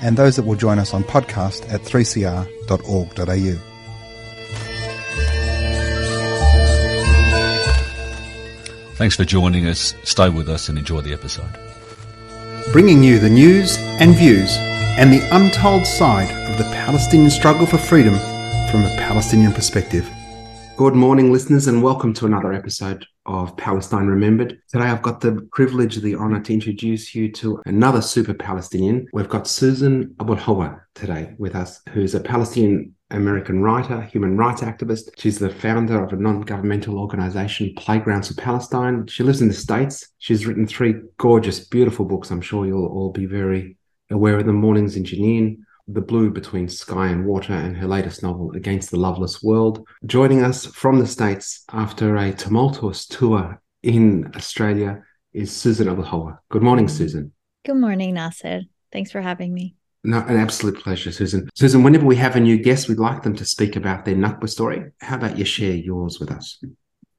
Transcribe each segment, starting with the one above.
and those that will join us on podcast at 3cr.org.au. Thanks for joining us. Stay with us and enjoy the episode. Bringing you the news and views and the untold side of the Palestinian struggle for freedom from a Palestinian perspective. Good morning, listeners, and welcome to another episode of Palestine Remembered. Today, I've got the privilege, the honor to introduce you to another super Palestinian. We've got Susan Abulhawa today with us, who's a Palestinian American writer, human rights activist. She's the founder of a non governmental organization, Playgrounds for Palestine. She lives in the States. She's written three gorgeous, beautiful books. I'm sure you'll all be very aware of them Mornings in Jenin, the Blue Between Sky and Water, and her latest novel, Against the Loveless World. Joining us from the States after a tumultuous tour in Australia is Susan Hawa. Good morning, Susan. Good morning, Nasser. Thanks for having me. No, an absolute pleasure, Susan. Susan, whenever we have a new guest, we'd like them to speak about their Nakba story. How about you share yours with us?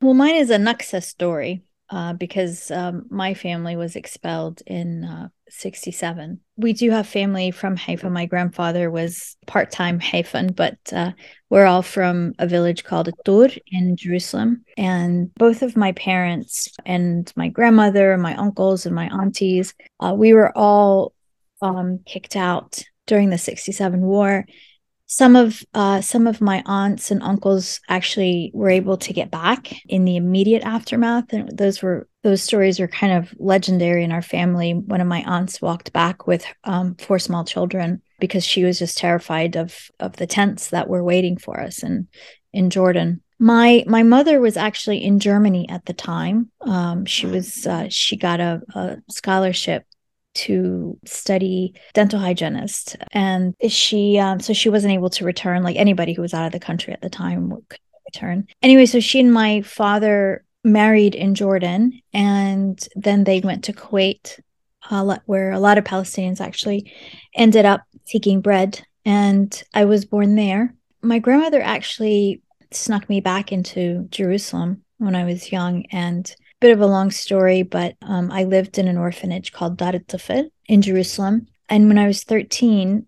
Well, mine is a Naksa story uh, because um, my family was expelled in uh, 67. We do have family from Haifa. My grandfather was part time Haifan, but uh, we're all from a village called Tur in Jerusalem. And both of my parents and my grandmother, my uncles, and my aunties, uh, we were all um, kicked out during the 67 war some of uh, some of my aunts and uncles actually were able to get back in the immediate aftermath and those were those stories are kind of legendary in our family. One of my aunts walked back with um, four small children because she was just terrified of of the tents that were waiting for us in in jordan. My my mother was actually in germany at the time. Um, she was uh, she got a, a scholarship to study dental hygienist. And she um, so she wasn't able to return like anybody who was out of the country at the time could return. Anyway so she and my father married in jordan and then they went to kuwait uh, where a lot of palestinians actually ended up seeking bread and i was born there my grandmother actually snuck me back into jerusalem when i was young and bit of a long story, but um, I lived in an orphanage called Dar Tafel in Jerusalem. And when I was 13,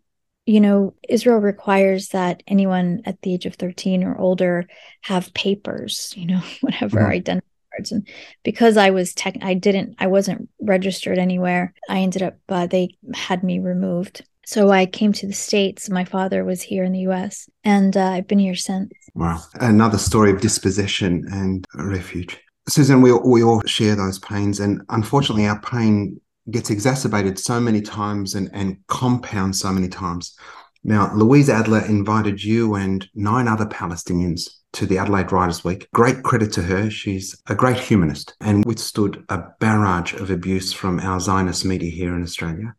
you know, Israel requires that anyone at the age of 13 or older have papers, you know, whatever mm-hmm. identity cards. And because I was tech, I didn't, I wasn't registered anywhere. I ended up, uh, they had me removed. So I came to the States. My father was here in the US, and uh, I've been here since. Wow. Another story of dispossession and refuge. Susan, we, we all share those pains, and unfortunately, our pain gets exacerbated so many times and, and compounds so many times. Now, Louise Adler invited you and nine other Palestinians to the Adelaide Writers Week. Great credit to her. She's a great humanist and withstood a barrage of abuse from our Zionist media here in Australia.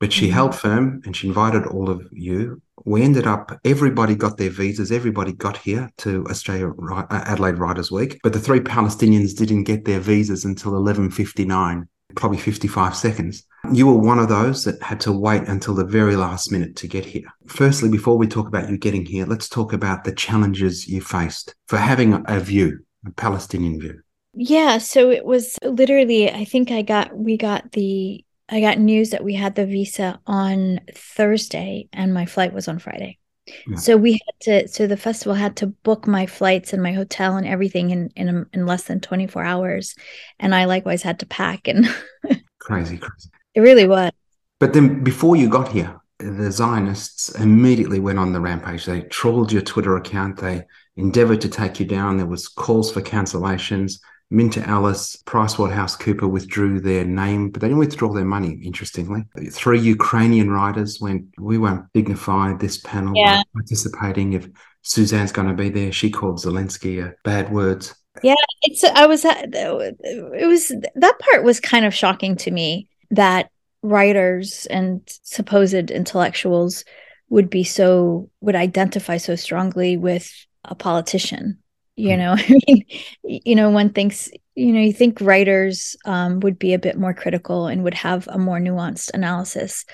But she mm-hmm. held firm and she invited all of you we ended up everybody got their visas everybody got here to australia uh, adelaide writers week but the three palestinians didn't get their visas until 11.59 probably 55 seconds. You were one of those that had to wait until the very last minute to get here. Firstly before we talk about you getting here let's talk about the challenges you faced for having a view a palestinian view. Yeah so it was literally i think i got we got the I got news that we had the visa on Thursday and my flight was on Friday. Yeah. So we had to so the festival had to book my flights and my hotel and everything in in, in less than 24 hours and I likewise had to pack and crazy crazy. It really was. But then before you got here the Zionists immediately went on the rampage. They trolled your Twitter account. They endeavored to take you down. There was calls for cancellations. Minter Ellis, PricewaterhouseCooper withdrew their name, but they didn't withdraw their money, interestingly. Three Ukrainian writers went, we won't dignify this panel yeah. participating if Suzanne's going to be there. She called Zelensky uh, bad words. Yeah, it's, I was, uh, it was, that part was kind of shocking to me that writers and supposed intellectuals would be so would identify so strongly with a politician you hmm. know i mean you know one thinks you know you think writers um, would be a bit more critical and would have a more nuanced analysis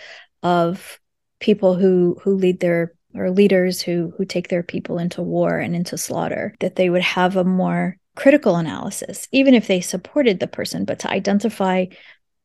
of people who who lead their or leaders who who take their people into war and into slaughter that they would have a more critical analysis even if they supported the person but to identify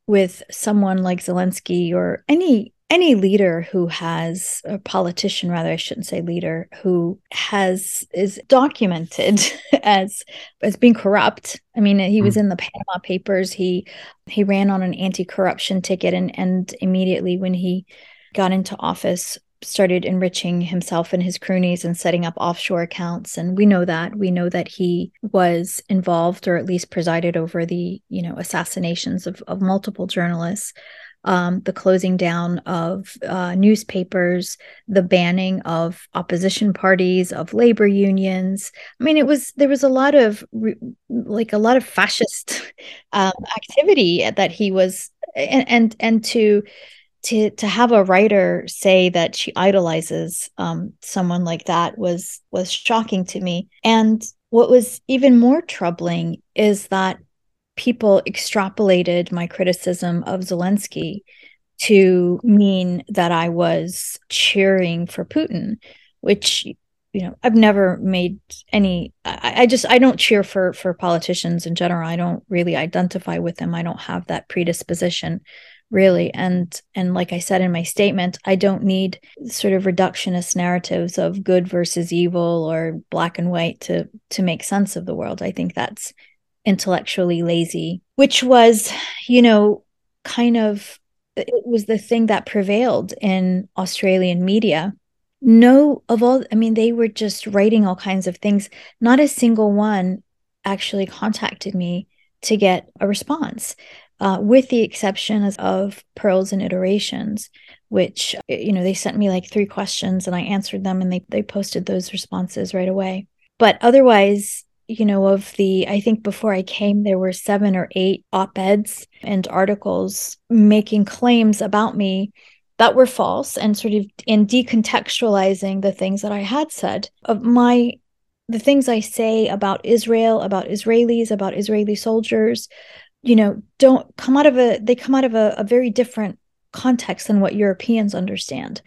with someone like Zelensky or any any leader who has a politician rather i shouldn't say leader who has is documented as as being corrupt. I mean he was hmm. in the panama papers. He he ran on an anti-corruption ticket and and immediately when he got into office started enriching himself and his cronies and setting up offshore accounts. And we know that. We know that he was involved or at least presided over the you know assassinations of, of multiple journalists um, the closing down of uh, newspapers, the banning of opposition parties, of labor unions. I mean, it was there was a lot of like a lot of fascist um, activity that he was, and and, and to to to have a writer say that she idolizes um, someone like that was was shocking to me. And what was even more troubling is that people extrapolated my criticism of Zelensky to mean that I was cheering for Putin, which you know I've never made any. I, I, just I don't cheer for for politicians in general. I don't really identify with them. I don't have that predisposition really and and like i said in my statement i don't need sort of reductionist narratives of good versus evil or black and white to to make sense of the world i think that's intellectually lazy which was you know kind of it was the thing that prevailed in australian media no of all i mean they were just writing all kinds of things not a single one actually contacted me to get a response uh, with the exception of Pearls and Irritations, which, you know, they sent me like three questions and I answered them and they, they posted those responses right away. But otherwise, you know, of the, I think before I came, there were seven or eight op eds and articles making claims about me that were false and sort of in decontextualizing the things that I had said. Of my the things I say about Israel, about Israelis, about Israeli soldiers, you know don't come out of a they come out of a, a very different context than what europeans understand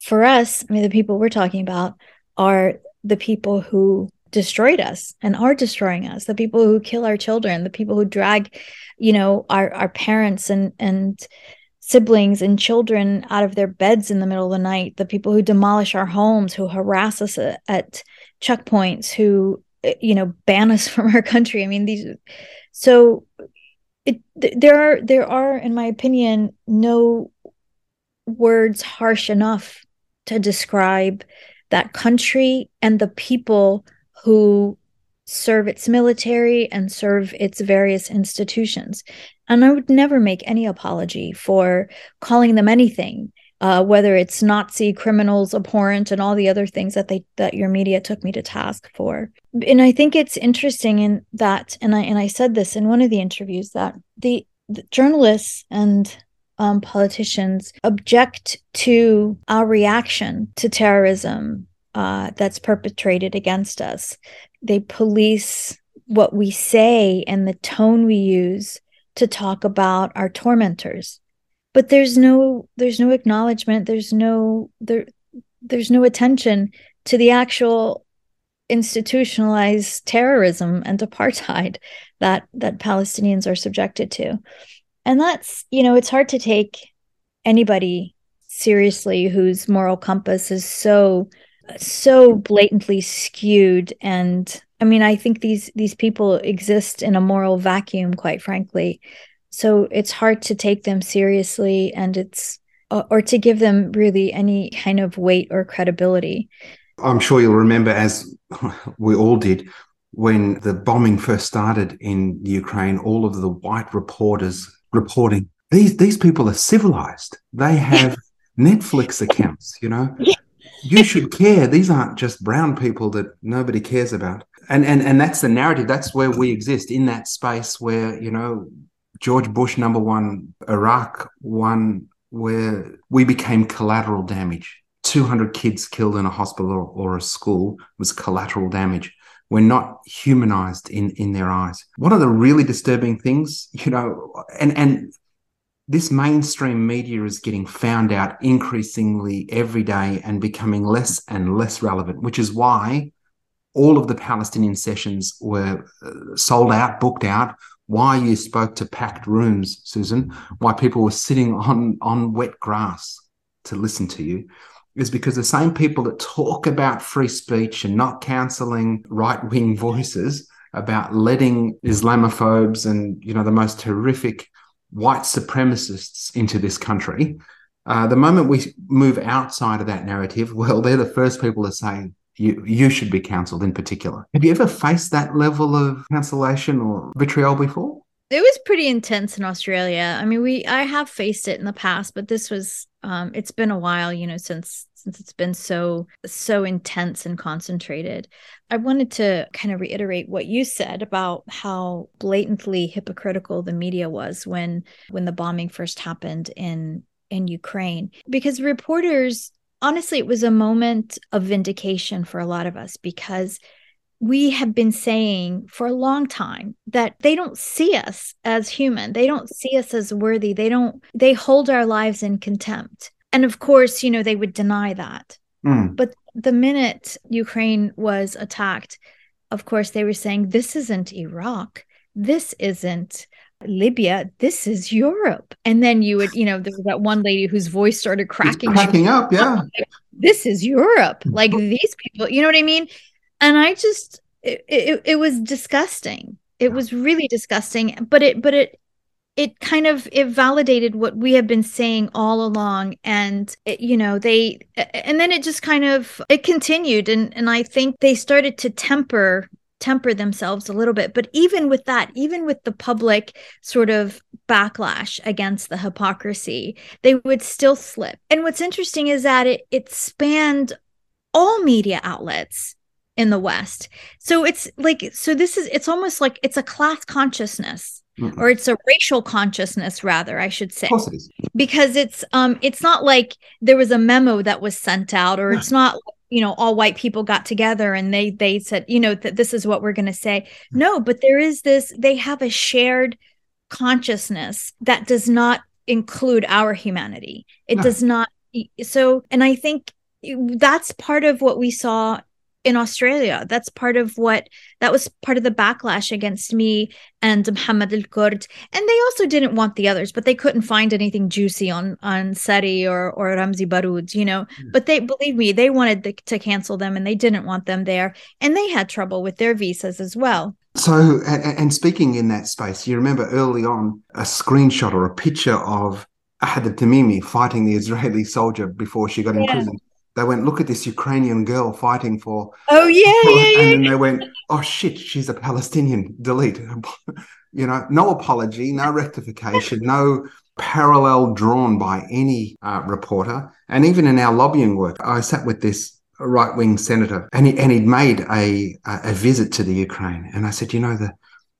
for us i mean the people we're talking about are the people who destroyed us and are destroying us. The people who kill our children the people who drag you know our our parents and and siblings and children out of their beds in the middle of the night the people who demolish our homes who harass us at, at checkpoints who eh, you know ban us from our country. I mean these so it there are there are in my opinion no words harsh enough to describe that country and the people who serve its military and serve its various institutions and i would never make any apology for calling them anything uh, whether it's Nazi criminals, abhorrent, and all the other things that they that your media took me to task for. And I think it's interesting in that, and I and I said this in one of the interviews that the, the journalists and um, politicians object to our reaction to terrorism uh, that's perpetrated against us. They police what we say and the tone we use to talk about our tormentors but there's no there's no acknowledgement there's no there there's no attention to the actual institutionalized terrorism and apartheid that that Palestinians are subjected to and that's you know it's hard to take anybody seriously whose moral compass is so so blatantly skewed and i mean i think these these people exist in a moral vacuum quite frankly. So it's hard to take them seriously and it's uh, or to give them really any kind of weight or credibility. I'm sure you'll remember as we all did when the bombing first started in ukraine all of the white reporters reporting these these people are civilized. They have netflix accounts you know you should care these aren't just brown people that nobody cares about and and and that's the narrative that's where we exist in that space where you know George Bush number one, Iraq one, where we became collateral damage 200 kids killed in a hospital or a school was collateral damage. We're not humanized in, in their eyes. One of the really disturbing things, you know, and, and this mainstream media is getting found out increasingly every day and becoming less and less relevant, which is why all of the Palestinian sessions were uh, sold out, booked out. Why you spoke to packed rooms, Susan? Why people were sitting on on wet grass to listen to you is because the same people that talk about free speech and not cancelling right wing voices about letting Islamophobes and you know the most horrific white supremacists into this country. Uh, the moment we move outside of that narrative, well, they're the first people to say you you should be cancelled in particular. Have you ever faced that level of cancellation or vitriol before? It was pretty intense in Australia. I mean, we I have faced it in the past, but this was um it's been a while, you know, since since it's been so so intense and concentrated. I wanted to kind of reiterate what you said about how blatantly hypocritical the media was when when the bombing first happened in in Ukraine because reporters honestly it was a moment of vindication for a lot of us because we have been saying for a long time that they don't see us as human. They don't see us as worthy. They don't they hold our lives in contempt and of course you know they would deny that mm. but the minute ukraine was attacked of course they were saying this isn't iraq this isn't Libya, this is Europe. And then you would, you know, there was that one lady whose voice started cracking. It's cracking up, yeah. this is Europe. Like these people, you know what I mean? And I just, it, it, it was disgusting. It was really disgusting. But it, but it, it kind of it validated what we have been saying all along and it, you know they and then it just kind of it continued and and i think they started to temper temper themselves a little bit. But even with that, even with the public sort of backlash against the hypocrisy, they would still slip. And what's interesting is that it it spanned all media outlets in the West. So it's like so this is it's almost like it's a class consciousness. Mm-hmm. or it's a racial consciousness rather i should say. It because it's um it's not like there was a memo that was sent out or it's not you know all white people got together and they they said you know that this is what we're going to say no but there is this they have a shared consciousness that does not include our humanity. It no. does not so and i think that's part of what we saw in Australia. That's part of what that was part of the backlash against me and Muhammad Al Kurd. And they also didn't want the others, but they couldn't find anything juicy on on Sari or or Ramzy Baroud, you know. Mm. But they believe me, they wanted the, to cancel them and they didn't want them there, and they had trouble with their visas as well. So, and, and speaking in that space, you remember early on a screenshot or a picture of Ahed Tamimi fighting the Israeli soldier before she got yeah. imprisoned they went, look at this Ukrainian girl fighting for. Oh yeah, yeah, yeah. And then they went, oh shit, she's a Palestinian. Delete. you know, no apology, no rectification, no parallel drawn by any uh, reporter. And even in our lobbying work, I sat with this right wing senator, and he and he'd made a a visit to the Ukraine, and I said, you know the.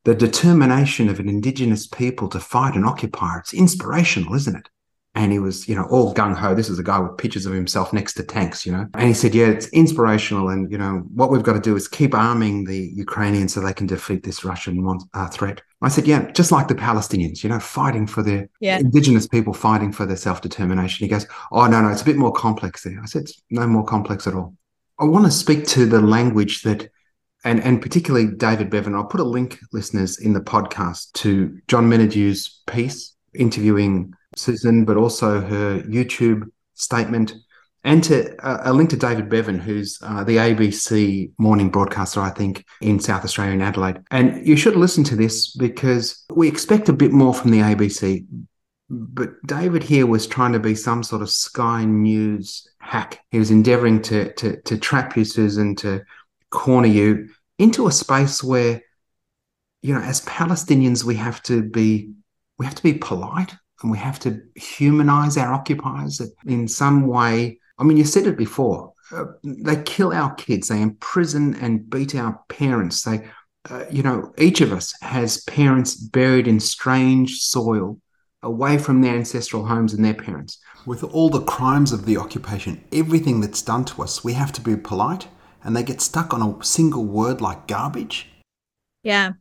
The determination of an indigenous people to fight an occupier, it's inspirational, isn't it? And he was, you know, all gung ho. This is a guy with pictures of himself next to tanks, you know. And he said, "Yeah, it's inspirational, and you know, what we've got to do is keep arming the Ukrainians so they can defeat this Russian uh, threat." I said, "Yeah, just like the Palestinians, you know, fighting for their yeah. indigenous people, fighting for their self determination." He goes, "Oh no, no, it's a bit more complex there." I said, "It's no more complex at all." I want to speak to the language that and and particularly David Bevan. I'll put a link, listeners, in the podcast to John Menadue's piece interviewing Susan, but also her YouTube statement, and to uh, a link to David Bevan, who's uh, the ABC morning broadcaster, I think, in South Australia in Adelaide. And you should listen to this because we expect a bit more from the ABC. But David here was trying to be some sort of Sky News hack. He was endeavouring to, to to trap you, Susan, to corner you into a space where, you know, as Palestinians, we have to be we have to be polite and we have to humanize our occupiers in some way. I mean, you said it before. Uh, they kill our kids. They imprison and beat our parents. They, uh, you know, each of us has parents buried in strange soil, away from their ancestral homes and their parents. With all the crimes of the occupation, everything that's done to us, we have to be polite, and they get stuck on a single word like garbage. Yeah.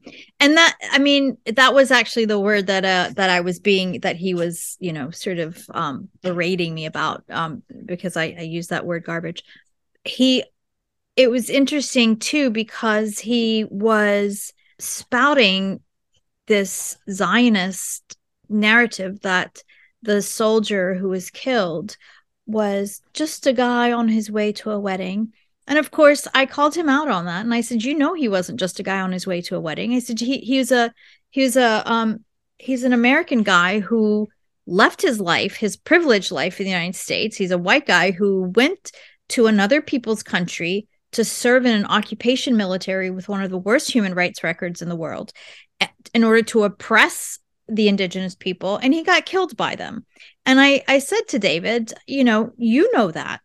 And that I mean that was actually the word that uh that I was being that he was, you know, sort of um berating me about um because I I used that word garbage. He it was interesting too because he was spouting this Zionist narrative that the soldier who was killed was just a guy on his way to a wedding and of course, I called him out on that, and I said, "You know, he wasn't just a guy on his way to a wedding." I said, "He was a he was a um he's an American guy who left his life, his privileged life in the United States. He's a white guy who went to another people's country to serve in an occupation military with one of the worst human rights records in the world, in order to oppress the indigenous people, and he got killed by them." And I I said to David, "You know, you know that."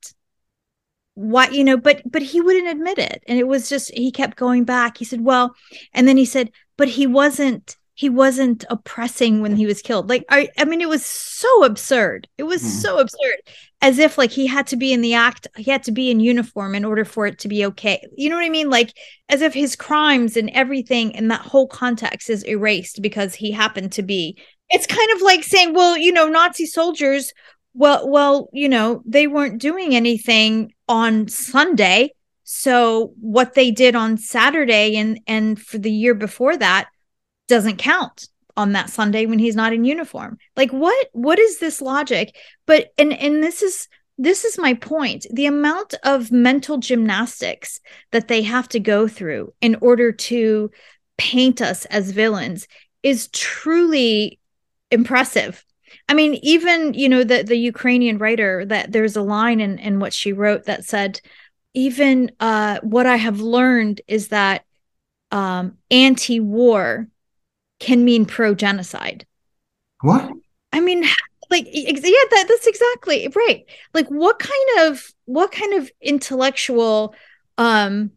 Why you know but but he wouldn't admit it. And it was just he kept going back. He said well and then he said but he wasn't he wasn't oppressing when he was killed. Like i, I mean it was so absurd. It was mm. so absurd. As if like he had to be in the act he had to be in uniform in order for it to be okay. You know what i mean? Like as if his crimes and everything and that whole context is erased because he happened to be. It's kind of like saying well you know nazi soldiers well well you know they weren't doing anything on sunday. So what they did on saturday and and for the year before that doesn't count on that sunday when he's not in uniform. Like what what is this logic? But and and this is this is my point. The amount of mental gymnastics that they have to go through in order to paint us as villains is truly impressive I mean, even you know the the Ukrainian writer that there's a line in in what she wrote that said, even uh, what I have learned is that um, anti-war can mean pro-genocide. What? I mean, like yeah, that that's exactly right. Like, what kind of what kind of intellectual um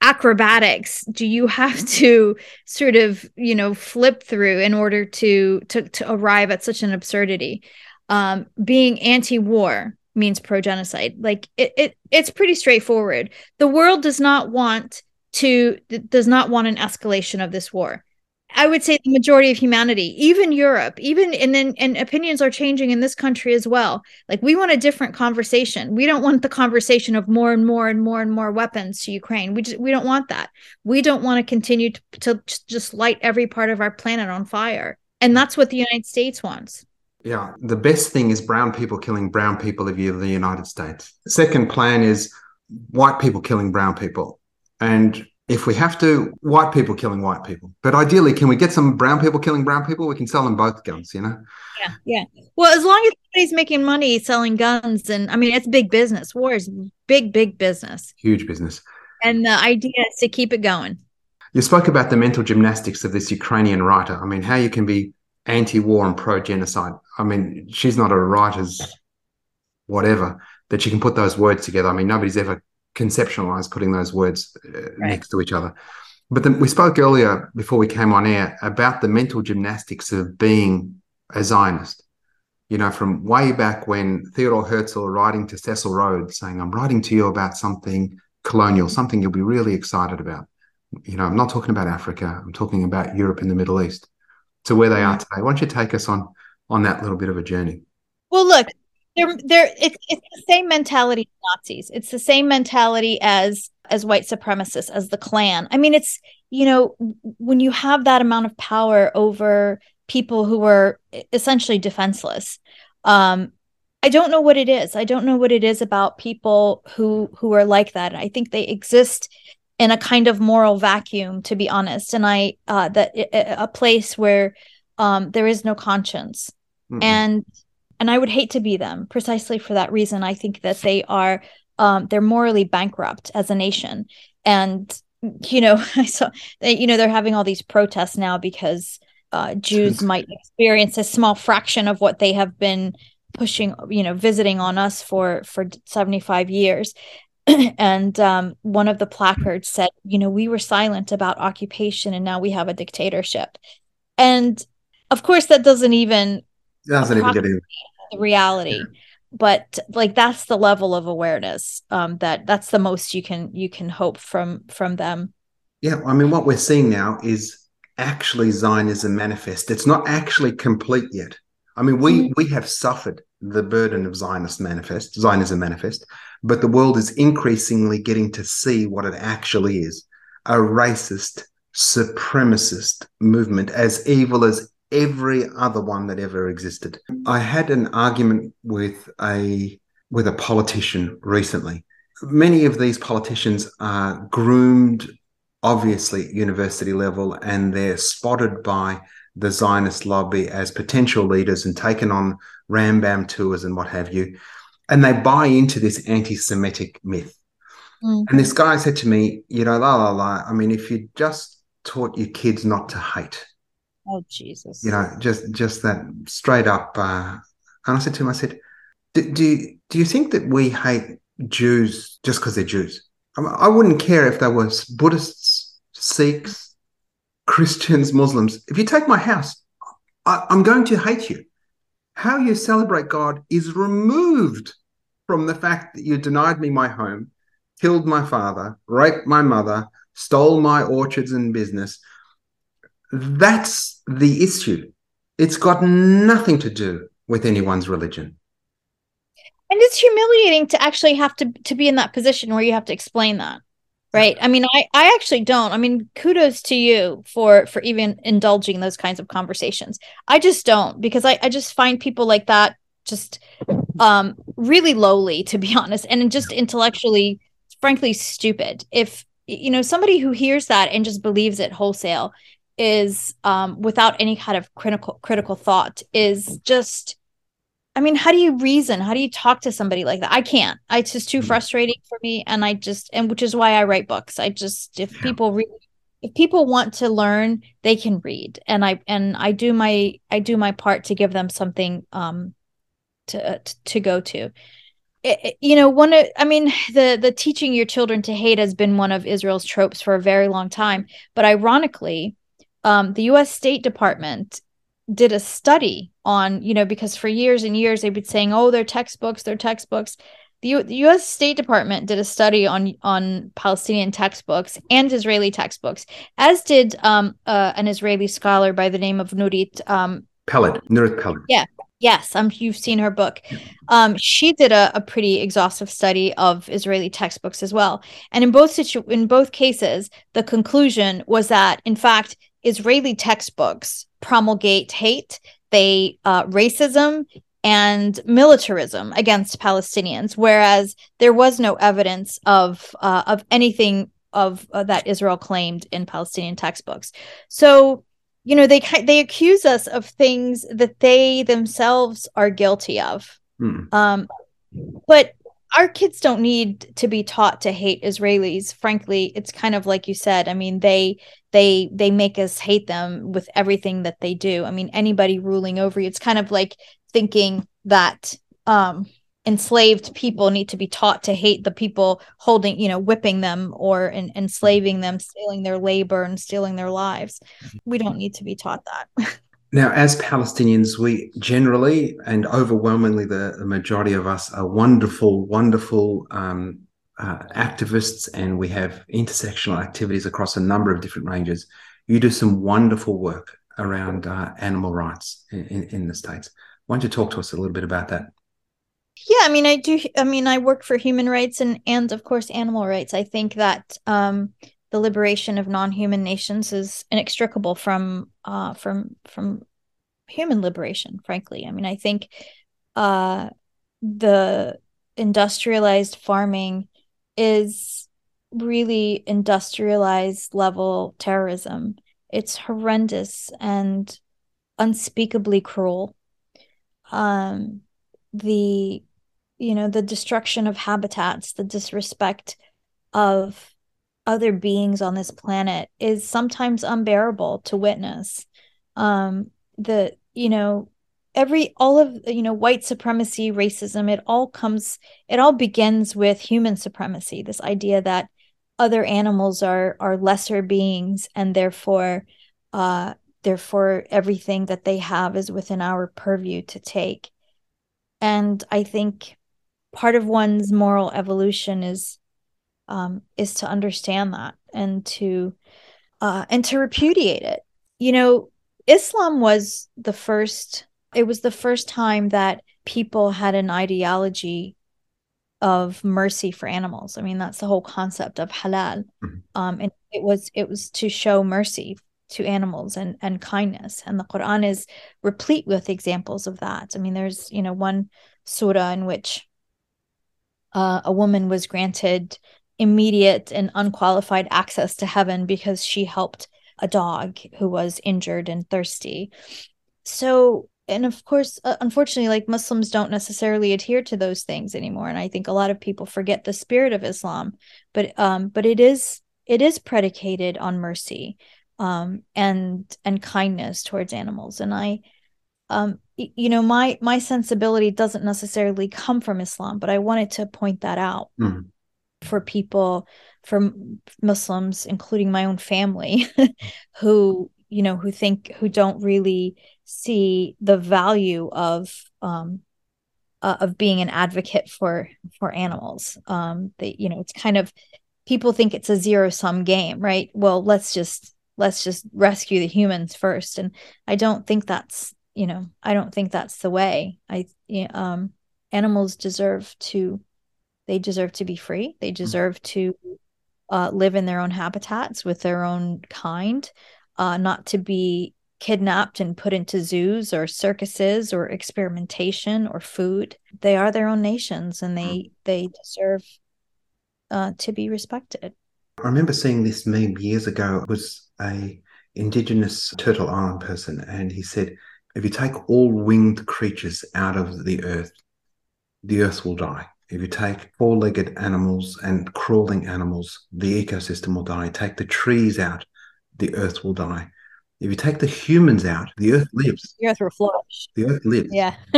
acrobatics do you have to sort of you know flip through in order to to, to arrive at such an absurdity? Um being anti-war means pro-genocide. Like it, it it's pretty straightforward. The world does not want to does not want an escalation of this war I would say the majority of humanity, even Europe, even and then and opinions are changing in this country as well. Like we want a different conversation. We don't want the conversation of more and more and more and more weapons to Ukraine. We just we don't want that. We don't want to continue to, to just light every part of our planet on fire. And that's what the United States wants. Yeah, the best thing is brown people killing brown people if you're the United States. Second plan is white people killing brown people. And if we have to, white people killing white people. But ideally, can we get some brown people killing brown people? We can sell them both guns, you know? Yeah, yeah. Well, as long as somebody's making money selling guns, and I mean, it's big business. War is big, big business. Huge business. And the idea is to keep it going. You spoke about the mental gymnastics of this Ukrainian writer. I mean, how you can be anti-war and pro-genocide. I mean, she's not a writer's whatever that she can put those words together. I mean, nobody's ever conceptualize putting those words uh, right. next to each other. But then we spoke earlier before we came on air about the mental gymnastics of being a Zionist. You know, from way back when Theodore Herzl writing to Cecil Rhodes saying, I'm writing to you about something colonial, something you'll be really excited about. You know, I'm not talking about Africa, I'm talking about Europe and the Middle East to where they are today. Why don't you take us on on that little bit of a journey? Well, look, they're they're it's it's the same mentality as Nazis. It's the same mentality as as white supremacists, as the Klan. I mean, it's you know when you have that amount of power over people who are essentially defenseless. Um, I don't know what it is. I don't know what it is about people who who are like that. I think they exist in a kind of moral vacuum, to be honest. And I uh, that a place where um, there is no conscience. Mm-hmm. And and I would hate to be them precisely for that reason. I think that they are um, they're morally bankrupt as a nation, and you know, I saw that you know they're having all these protests now because uh, Jews might experience a small fraction of what they have been pushing, you know, visiting on us for for seventy five years. and um, one of the placards said, you know, we were silent about occupation, and now we have a dictatorship. And of course, that doesn't even doesn't even get in. the reality but like that's the level of awareness um that that's the most you can you can hope from from them yeah i mean what we're seeing now is actually zionism manifest it's not actually complete yet i mean we mm-hmm. we have suffered the burden of zionist manifest zionism manifest but the world is increasingly getting to see what it actually is a racist supremacist movement as evil as every other one that ever existed. I had an argument with a with a politician recently. Many of these politicians are groomed obviously at university level and they're spotted by the Zionist lobby as potential leaders and taken on Rambam tours and what have you. And they buy into this anti Semitic myth. Mm-hmm. And this guy said to me, you know, la la la, I mean, if you just taught your kids not to hate, Oh Jesus! You know, just just that straight up. Uh, and I said to him, I said, "Do do you, do you think that we hate Jews just because they're Jews? I, mean, I wouldn't care if they were Buddhists, Sikhs, Christians, Muslims. If you take my house, I, I'm going to hate you. How you celebrate God is removed from the fact that you denied me my home, killed my father, raped my mother, stole my orchards and business." That's the issue. It's got nothing to do with anyone's religion. And it's humiliating to actually have to to be in that position where you have to explain that. Right. I mean, I I actually don't. I mean, kudos to you for for even indulging those kinds of conversations. I just don't because I I just find people like that just um really lowly to be honest and just intellectually frankly stupid. If you know somebody who hears that and just believes it wholesale is um, without any kind of critical critical thought is just I mean, how do you reason? How do you talk to somebody like that? I can't. I, it's just too mm-hmm. frustrating for me. And I just, and which is why I write books. I just, if people read, if people want to learn, they can read. And I, and I do my, I do my part to give them something, um, to, to go to. It, you know, one of, I mean, the, the teaching your children to hate has been one of Israel's tropes for a very long time. But ironically, um, the U.S. State Department did a study on, you know, because for years and years they've been saying, "Oh, they're textbooks, they're textbooks." The, U- the U.S. State Department did a study on on Palestinian textbooks and Israeli textbooks, as did um, uh, an Israeli scholar by the name of Nurit um, Peled. Nurit Peled. Yeah, Yes, um, you've seen her book. Um, she did a, a pretty exhaustive study of Israeli textbooks as well, and in both situ- in both cases, the conclusion was that, in fact, Israeli textbooks promulgate hate, they uh, racism and militarism against Palestinians, whereas there was no evidence of uh, of anything of uh, that Israel claimed in Palestinian textbooks. So, you know, they they accuse us of things that they themselves are guilty of. Hmm. Um, but our kids don't need to be taught to hate Israelis. Frankly, it's kind of like you said. I mean, they they they make us hate them with everything that they do. I mean, anybody ruling over you, it's kind of like thinking that um enslaved people need to be taught to hate the people holding, you know, whipping them or in, enslaving them, stealing their labor and stealing their lives. We don't need to be taught that. Now, as Palestinians, we generally and overwhelmingly, the, the majority of us are wonderful, wonderful um, uh, activists, and we have intersectional activities across a number of different ranges. You do some wonderful work around uh, animal rights in, in, in the States. Why don't you talk to us a little bit about that? Yeah, I mean, I do. I mean, I work for human rights and, and of course, animal rights. I think that um, the liberation of non-human nations is inextricable from uh, from from human liberation. Frankly, I mean, I think uh, the industrialized farming is really industrialized level terrorism. It's horrendous and unspeakably cruel. Um, the you know the destruction of habitats, the disrespect of other beings on this planet is sometimes unbearable to witness. Um the you know every all of you know white supremacy racism it all comes it all begins with human supremacy this idea that other animals are are lesser beings and therefore uh therefore everything that they have is within our purview to take. And I think part of one's moral evolution is um, is to understand that and to uh, and to repudiate it. You know, Islam was the first. It was the first time that people had an ideology of mercy for animals. I mean, that's the whole concept of halal. Mm-hmm. Um, and it was it was to show mercy to animals and and kindness. And the Quran is replete with examples of that. I mean, there's you know one surah in which uh, a woman was granted immediate and unqualified access to heaven because she helped a dog who was injured and thirsty. So, and of course, uh, unfortunately, like Muslims don't necessarily adhere to those things anymore, and I think a lot of people forget the spirit of Islam. But, um, but it is it is predicated on mercy, um, and and kindness towards animals, and I, um, you know, my my sensibility doesn't necessarily come from Islam, but I wanted to point that out. Mm for people for muslims including my own family who you know who think who don't really see the value of um uh, of being an advocate for for animals. Um they you know it's kind of people think it's a zero sum game right? Well let's just let's just rescue the humans first. And i don't think that's you know i don't think that's the way. I um animals deserve to they deserve to be free. They mm. deserve to uh, live in their own habitats with their own kind, uh, not to be kidnapped and put into zoos or circuses or experimentation or food. They are their own nations, and they mm. they deserve uh, to be respected. I remember seeing this meme years ago. It was a indigenous Turtle Island person, and he said, "If you take all winged creatures out of the earth, the earth will die." If you take four legged animals and crawling animals, the ecosystem will die. Take the trees out, the earth will die. If you take the humans out, the earth lives. The earth will flourish. The earth lives. Yeah.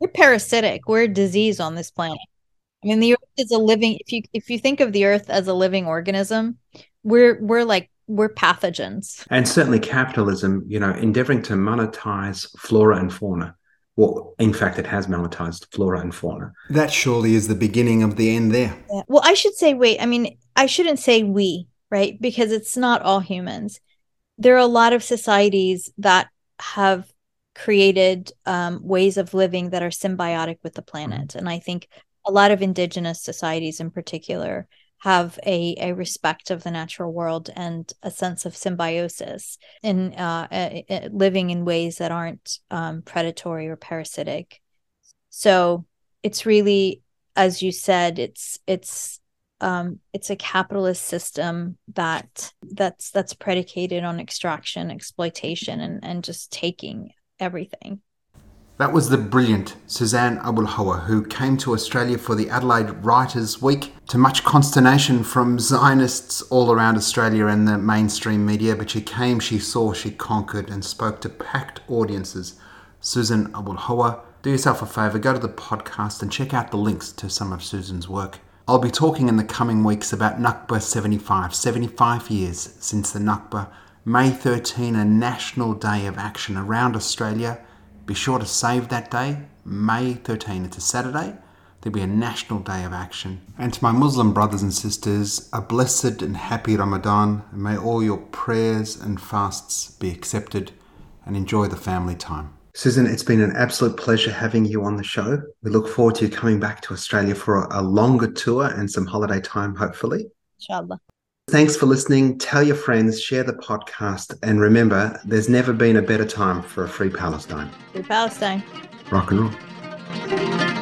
we're parasitic. We're a disease on this planet. I mean, the earth is a living if you if you think of the earth as a living organism, we're we're like we're pathogens. And certainly capitalism, you know, endeavoring to monetize flora and fauna well, in fact, it has monetized flora and fauna. That surely is the beginning of the end there. Yeah. Well, I should say, wait, I mean, I shouldn't say we, right? Because it's not all humans. There are a lot of societies that have created um, ways of living that are symbiotic with the planet. Mm-hmm. And I think a lot of indigenous societies in particular have a, a respect of the natural world and a sense of symbiosis in uh, living in ways that aren't um, predatory or parasitic. So it's really, as you said, it's it's um, it's a capitalist system that that's that's predicated on extraction, exploitation, and and just taking everything. That was the brilliant Suzanne Abulhawa, who came to Australia for the Adelaide Writers' Week to much consternation from Zionists all around Australia and the mainstream media. But she came, she saw, she conquered, and spoke to packed audiences. Susan Abulhawa, do yourself a favour, go to the podcast and check out the links to some of Susan's work. I'll be talking in the coming weeks about Nakba 75, 75 years since the Nakba. May 13, a national day of action around Australia be sure to save that day, May 13. It's a Saturday. There'll be a national day of action. And to my Muslim brothers and sisters, a blessed and happy Ramadan. And may all your prayers and fasts be accepted and enjoy the family time. Susan, it's been an absolute pleasure having you on the show. We look forward to you coming back to Australia for a, longer tour and some holiday time, hopefully. Inshallah. Thanks for listening. Tell your friends, share the podcast, and remember, there's never been a better time for a free Palestine. Free Palestine. Rock and roll.